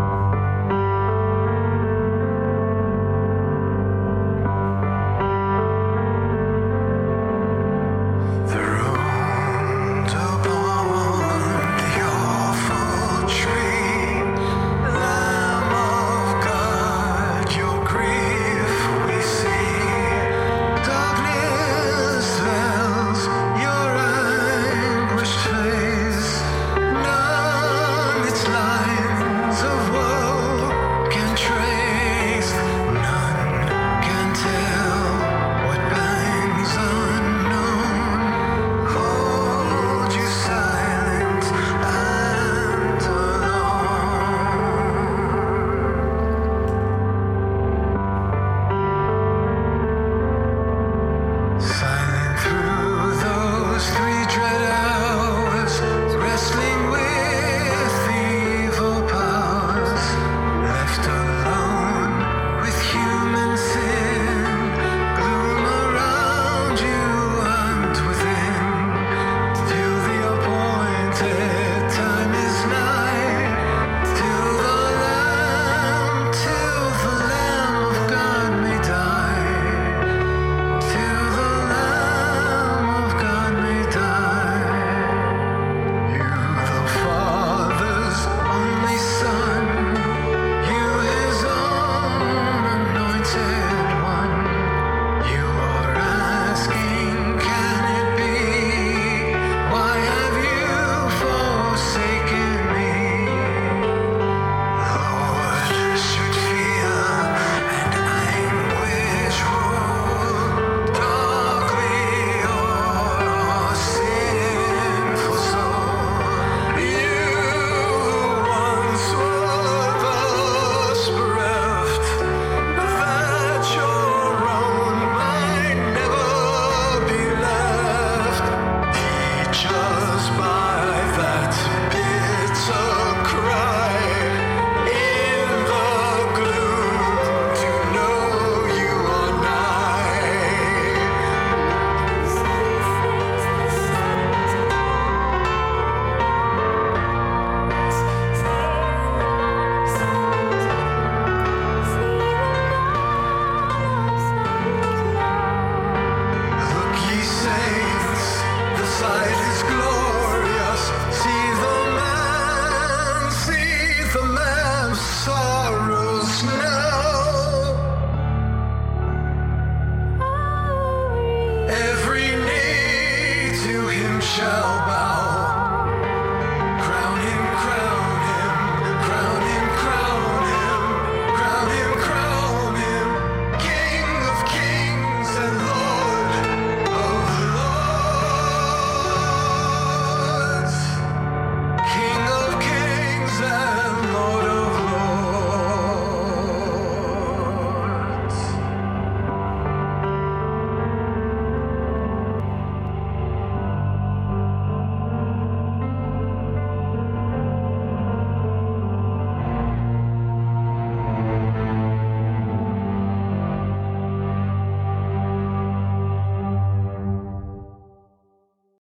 Bye. shall bow.